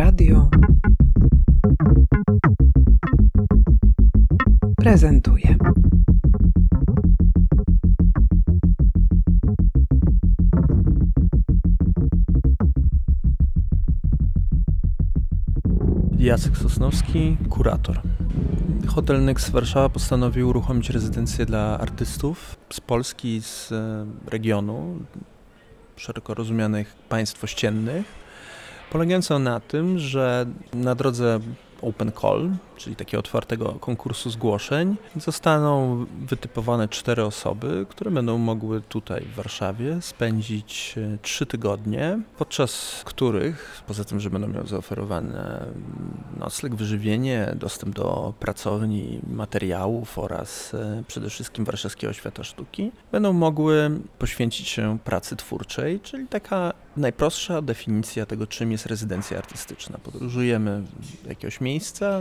Radio prezentuje. Jacek Sosnowski, kurator. Hotel Nyx Warszawa postanowił uruchomić rezydencję dla artystów z Polski, z e, regionu, szeroko rozumianych państw ościennych, polegającą na tym, że na drodze open call, czyli takiego otwartego konkursu zgłoszeń, zostaną wytypowane cztery osoby, które będą mogły tutaj w Warszawie spędzić e, trzy tygodnie, podczas których, poza tym, że będą miały zaoferowane mm, nocleg, wyżywienie, dostęp do pracowni, materiałów oraz e, przede wszystkim Warszawskiego Świata Sztuki, będą mogły poświęcić się pracy twórczej, czyli taka najprostsza definicja tego, czym jest rezydencja artystyczna. Podróżujemy do jakiegoś miejsca,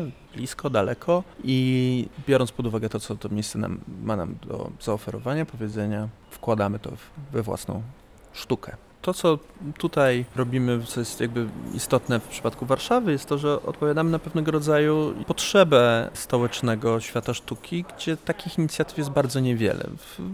blisko, daleko i biorąc pod uwagę to, co to miejsce nam, ma nam do zaoferowania, powiedzenia, wkładamy to we własną sztukę. To, co tutaj robimy, co jest jakby istotne w przypadku Warszawy, jest to, że odpowiadamy na pewnego rodzaju potrzebę stołecznego świata sztuki, gdzie takich inicjatyw jest bardzo niewiele.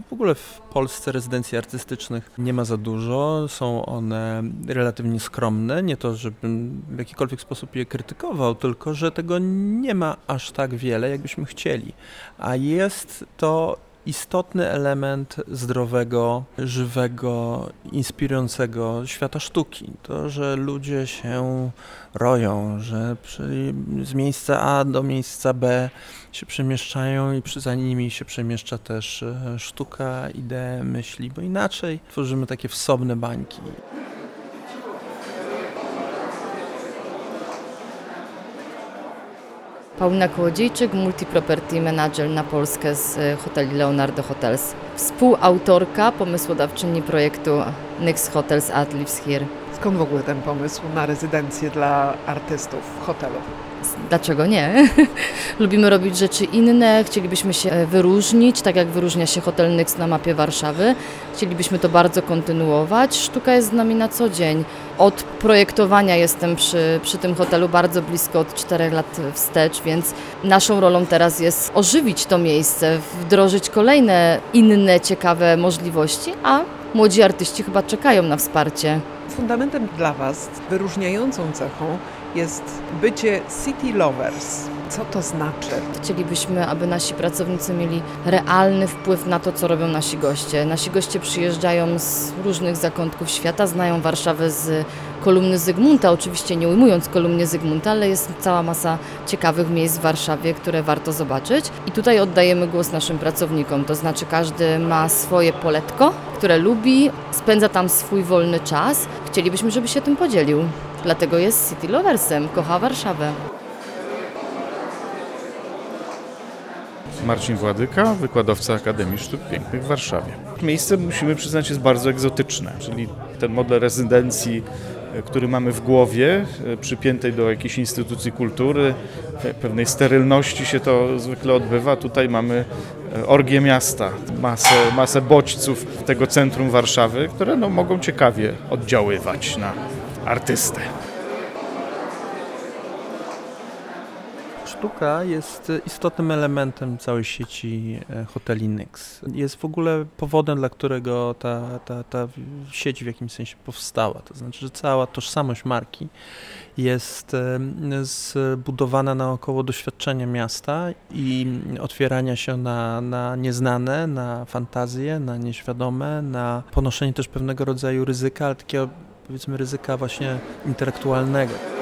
W, ogóle w Polsce rezydencji artystycznych nie ma za dużo, są one relatywnie skromne. Nie to, żebym w jakikolwiek sposób je krytykował, tylko że tego nie ma aż tak wiele, jakbyśmy chcieli. A jest to istotny element zdrowego, żywego, inspirującego świata sztuki. To, że ludzie się roją, że przy, z miejsca A do miejsca B się przemieszczają i przy, za nimi się przemieszcza też e, sztuka, idee, myśli, bo inaczej tworzymy takie wsobne bańki. Paulina Kołodziejczyk, multiproperty manager na Polskę z e, hoteli Leonardo Hotels. Współautorka, pomysłodawczyni projektu Nyx Hotels At Lives Here. Skąd w ogóle ten pomysł na rezydencję dla artystów hotelu? Dlaczego nie? Lubimy robić rzeczy inne, chcielibyśmy się e, wyróżnić, tak jak wyróżnia się Hotel Nyx na mapie Warszawy. Chcielibyśmy to bardzo kontynuować. Sztuka jest z nami na co dzień. Od projektowania jestem przy, przy tym hotelu bardzo blisko, od czterech lat wstecz, więc naszą rolą teraz jest ożywić to miejsce, wdrożyć kolejne inne ciekawe możliwości, a młodzi artyści chyba czekają na wsparcie. Fundamentem dla Was, wyróżniającą cechą jest bycie city lovers. Co to znaczy? Chcielibyśmy, aby nasi pracownicy mieli realny wpływ na to, co robią nasi goście. Nasi goście przyjeżdżają z różnych zakątków świata, znają Warszawę z kolumny Zygmunta, oczywiście nie ujmując kolumny Zygmunta, ale jest cała masa ciekawych miejsc w Warszawie, które warto zobaczyć. I tutaj oddajemy głos naszym pracownikom, to znaczy każdy ma swoje poletko, które lubi, spędza tam swój wolny czas. Chcielibyśmy, żeby się tym podzielił. Dlatego jest City Loversem, kocha Warszawę. Marcin Władyka, wykładowca Akademii Sztuk Pięknych w Warszawie. Miejsce, musimy przyznać, jest bardzo egzotyczne, czyli ten model rezydencji, e, który mamy w głowie, e, przypiętej do jakiejś instytucji kultury, pe- pewnej sterylności się to zwykle odbywa. Tutaj mamy e, orgię miasta, masę, masę bodźców tego centrum Warszawy, które no, mogą ciekawie oddziaływać na artystę. Sztuka jest istotnym elementem całej sieci e, hoteli Nyx. Jest w ogóle powodem, dla którego ta, ta, ta sieć w jakimś sensie powstała. To znaczy, że cała tożsamość marki jest e, zbudowana naokoło doświadczenia miasta i otwierania się na, na nieznane, na fantazje, na nieświadome, na ponoszenie też pewnego rodzaju ryzyka, ale takiego powiedzmy ryzyka właśnie intelektualnego.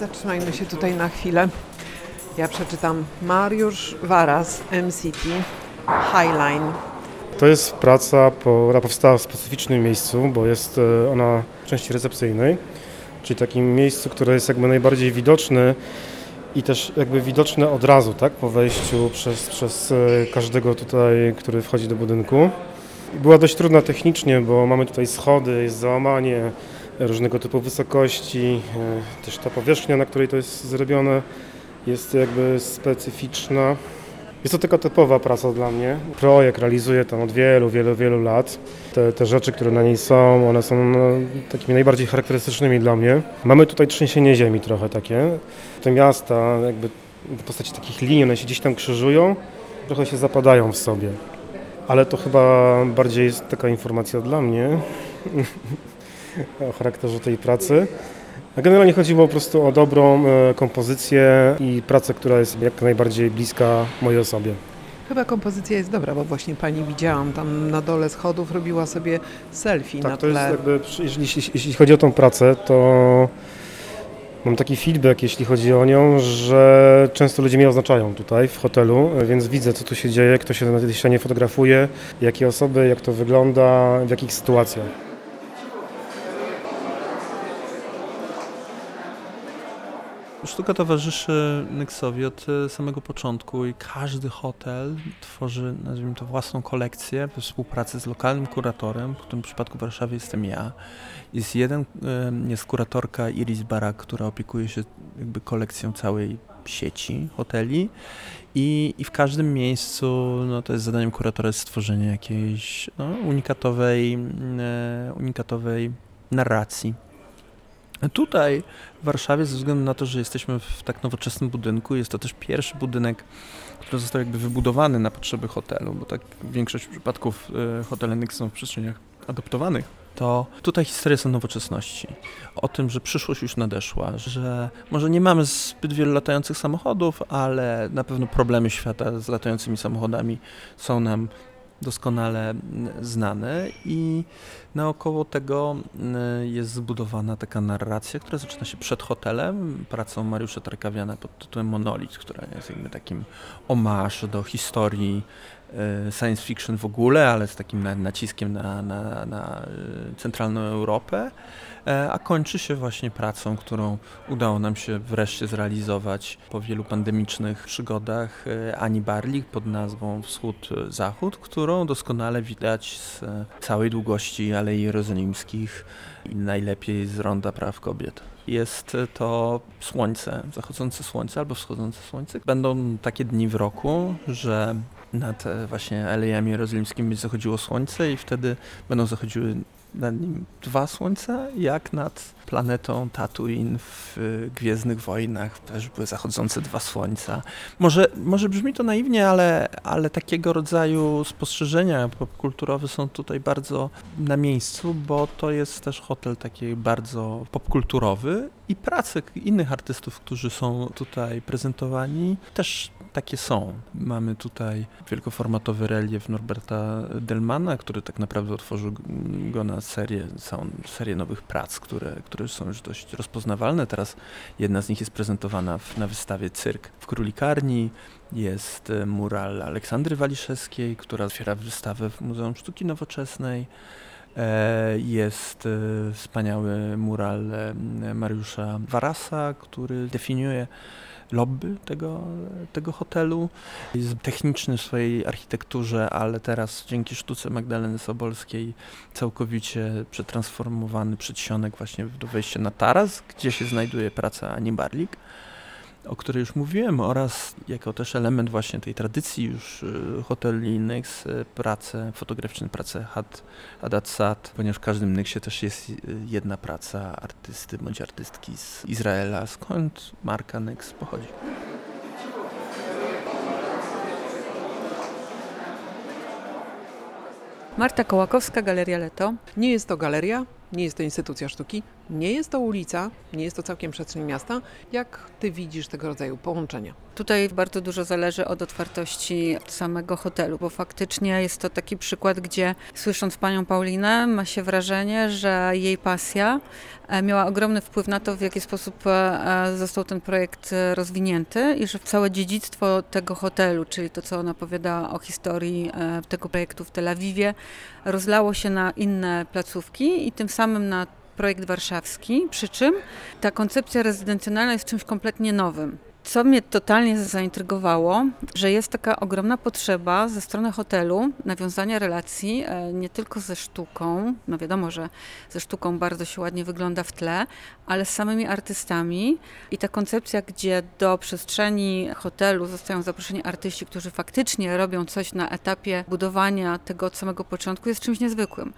Zatrzymajmy się tutaj na chwilę. Ja przeczytam Mariusz Waras, MCT, Highline. To jest praca, która powstała w specyficznym miejscu, bo jest e, ona w części recepcyjnej, czyli takim miejscu, które jest jakby najbardziej widoczne i też jakby widoczne od razu, tak, po wejściu przez, przez e, każdego tutaj, który wchodzi do budynku. Była dość trudna technicznie, bo mamy tutaj schody, jest załamanie różnego typu wysokości, e, też ta powierzchnia, na której to jest zrobione, jest jakby specyficzna. Jest to taka typowa praca dla mnie. Projekt realizuję tam od wielu, wielu, wielu lat. Te, te rzeczy, które na niej są, one są no, takimi najbardziej charakterystycznymi dla mnie. Mamy tutaj trzęsienie ziemi trochę takie. Te miasta jakby w postaci takich linii, one się gdzieś tam krzyżują, trochę się zapadają w sobie. Ale to chyba bardziej jest taka informacja dla mnie o charakterze tej pracy. A generalnie chodziło po prostu o dobrą e, kompozycję i pracę, która jest jak najbardziej bliska mojej osobie. Chyba kompozycja jest dobra, bo właśnie pani widziałam tam na dole schodów, robiła sobie selfie na Tak, to jest tle. jakby, jeśli, jeśli chodzi o tą pracę, to mam taki feedback, jeśli chodzi o nią, że często ludzie mnie oznaczają tutaj w hotelu, więc widzę, co tu się dzieje, kto się na tej ścianie fotografuje, jakie osoby, jak to wygląda, w jakich sytuacjach. Sztuka towarzyszy Nexowi od e, samego początku i każdy hotel tworzy, nazwijmy to, własną kolekcję we współpracy z lokalnym kuratorem, w tym przypadku w Warszawie jestem ja. Jest jeden, jest kuratorka Iris Barak, która opiekuje się jakby kolekcją całej sieci hoteli i, i w każdym miejscu no, to jest zadaniem kuratora stworzenie jakiejś no, unikatowej, e, unikatowej narracji. Tutaj w Warszawie, ze względu na to, że jesteśmy w tak nowoczesnym budynku, jest to też pierwszy budynek, który został jakby wybudowany na potrzeby hotelu, bo tak większość przypadków e, hotele Nyx są w przestrzeniach adoptowanych. To tutaj historie są nowoczesności. O tym, że przyszłość już nadeszła, że może nie mamy zbyt wielu latających samochodów, ale na pewno problemy świata z latającymi samochodami są nam doskonale znane i naokoło tego mm, jest zbudowana taka narracja, która zaczyna się przed hotelem, pracą Mariusza Tarkawiana pod tytułem Monolit, która jest jakby takim omarz do historii science fiction w ogóle, ale z takim na- naciskiem na, na, na e, centralną Europę, e, a kończy się właśnie pracą, którą udało nam się wreszcie zrealizować po wielu pandemicznych przygodach e, Ani Barlik pod nazwą Wschód-Zachód, którą doskonale widać z e, całej długości Alei Jerozolimskich i najlepiej z Ronda Praw Kobiet. Jest to słońce, zachodzące słońce albo wschodzące słońce. Będą takie dni w roku, że nad e, właśnie Alejami Jerozolimskimi zachodziło słońce i wtedy będą zachodziły nad nim dwa słońca, jak nad planetą Tatooine w y, Gwiezdnych Wojnach też były zachodzące dwa słońca. Może, może brzmi to naiwnie, ale, ale takiego rodzaju spostrzeżenia popkulturowe są tutaj bardzo na miejscu, bo to jest też hotel taki bardzo popkulturowy i prace innych artystów, którzy są tutaj prezentowani, też takie są. Mamy tutaj wielkoformatowy relief Norberta Delmana, który tak naprawdę otworzył go na serię, całą serię nowych prac, które, które są już dość rozpoznawalne. Teraz jedna z nich jest prezentowana w, na wystawie Cyrk w Królikarni. Jest e, mural Aleksandry Waliszewskiej, która otwiera wystawę w Muzeum Sztuki Nowoczesnej. E, Jest e, wspaniały mural e, Mariusza Warasa, który definiuje lobby tego, tego hotelu. Jest techniczny w swojej architekturze, ale teraz dzięki sztuce Magdaleny Sobolskiej całkowicie przetransformowany przedsionek właśnie do wejścia na taras, gdzie się znajduje praca Ani Barlik o której już mówiłem, oraz jako też element właśnie tej tradycji już y, hoteli Nyx, y, prace fotograficzne, prace Had, Haddad Sad, ponieważ w każdym Nyxie też jest y, jedna praca artysty bądź artystki z Izraela, skąd marka Nyx pochodzi. Marta Kołakowska, Galeria Leto. Nie jest to galeria, nie jest to instytucja sztuki, nie jest to ulica, nie jest to całkiem przestrzeń miasta. Jak ty widzisz tego rodzaju połączenia? Tutaj bardzo dużo zależy od otwartości samego hotelu, bo faktycznie jest to taki przykład, gdzie słysząc panią Paulinę, ma się wrażenie, że jej pasja e, miała ogromny wpływ na to, w jaki sposób e, został ten projekt e, rozwinięty i że całe dziedzictwo tego hotelu, czyli to, co ona opowiada o historii e, tego projektu w Tel Awiwie, rozlało się na inne placówki i tym samym na projekt warszawski, przy czym ta koncepcja rezydencjonalna jest czymś kompletnie nowym. Co mnie totalnie zaintrygowało, że jest taka ogromna potrzeba ze strony hotelu nawiązania relacji e, nie tylko ze sztuką, no wiadomo, że ze sztuką bardzo się ładnie wygląda w tle, ale z samymi artystami i ta koncepcja, gdzie do przestrzeni hotelu zostają zaproszeni artyści, którzy faktycznie robią coś na etapie budowania tego od samego początku jest czymś niezwykłym.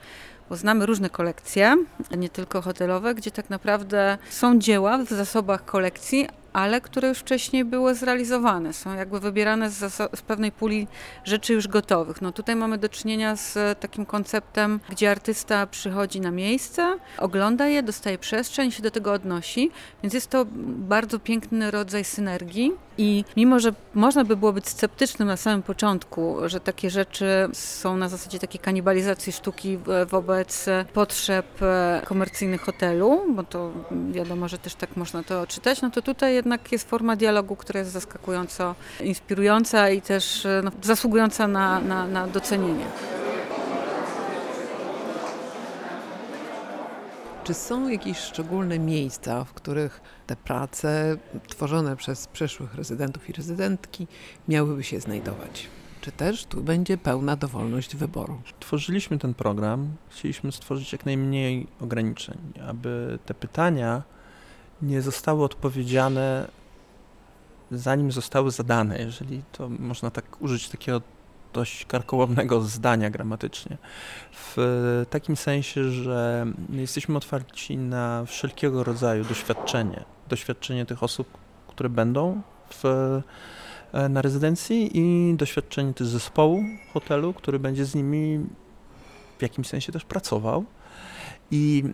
Bo znamy różne kolekcje, nie tylko hotelowe, gdzie tak naprawdę są dzieła w zasobach kolekcji, ale które już wcześniej były zrealizowane, są jakby wybierane z, z pewnej puli rzeczy już gotowych. No tutaj mamy do czynienia z takim konceptem, gdzie artysta przychodzi na miejsce, ogląda je, dostaje przestrzeń, się do tego odnosi, więc jest to bardzo piękny rodzaj synergii i mimo, że można by było być sceptycznym na samym początku, że takie rzeczy są na zasadzie takiej kanibalizacji sztuki w- wobec potrzeb e, komercyjnych hotelu, bo to wiadomo, że też tak można to czytać, no to tutaj jednak jest forma dialogu, która jest zaskakująco inspirująca i też e, no, zasługująca na, na, na docenienie. Czy są jakieś szczególne miejsca, w których te prace tworzone przez przyszłych rezydentów i rezydentki miałyby się znajdować? Czy też tu będzie pełna dowolność wyboru? Tworzyliśmy ten program, chcieliśmy stworzyć jak najmniej ograniczeń, aby te pytania nie zostały odpowiedziane zanim zostały zadane, jeżeli to można tak użyć takiego dość karkołomnego zdania gramatycznie. W takim sensie, że jesteśmy otwarci na wszelkiego rodzaju doświadczenie. Doświadczenie tych osób, które będą w, e, na rezydencji i doświadczenie też zespołu hotelu, który będzie z nimi w jakimś sensie też pracował. I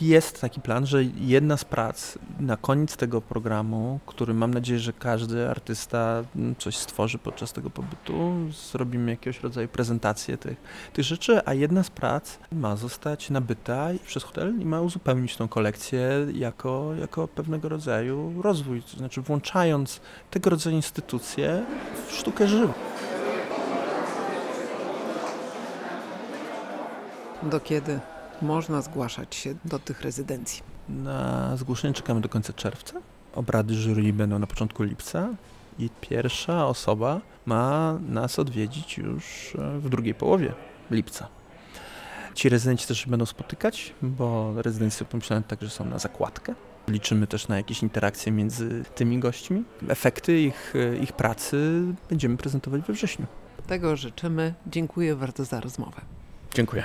jest taki plan, że jedna z prac na koniec tego programu, który mam nadzieję, że każdy artysta mm, coś stworzy podczas tego pobytu, zrobimy jakiegoś rodzaju prezentację tych, tych rzeczy, a jedna z prac ma zostać nabyta przez hotel i ma uzupełnić tą kolekcję jako, jako pewnego rodzaju rozwój, to znaczy włączając tego rodzaju instytucje w sztukę żywą. Do kiedy można zgłaszać się do tych rezydencji? Na zgłoszenie czekamy do końca czerwca. Obrady jury będą na początku lipca i pierwsza osoba ma nas odwiedzić już e, w drugiej połowie lipca. Ci rezydenci też się będą spotykać, bo rezydencje pomyślane tak, że są na zakładkę. Liczymy też na jakieś interakcje między tymi gośćmi. Efekty ich, e, ich pracy będziemy prezentować we wrześniu. Tego życzymy. Dziękuję bardzo za rozmowę. Dziękuję.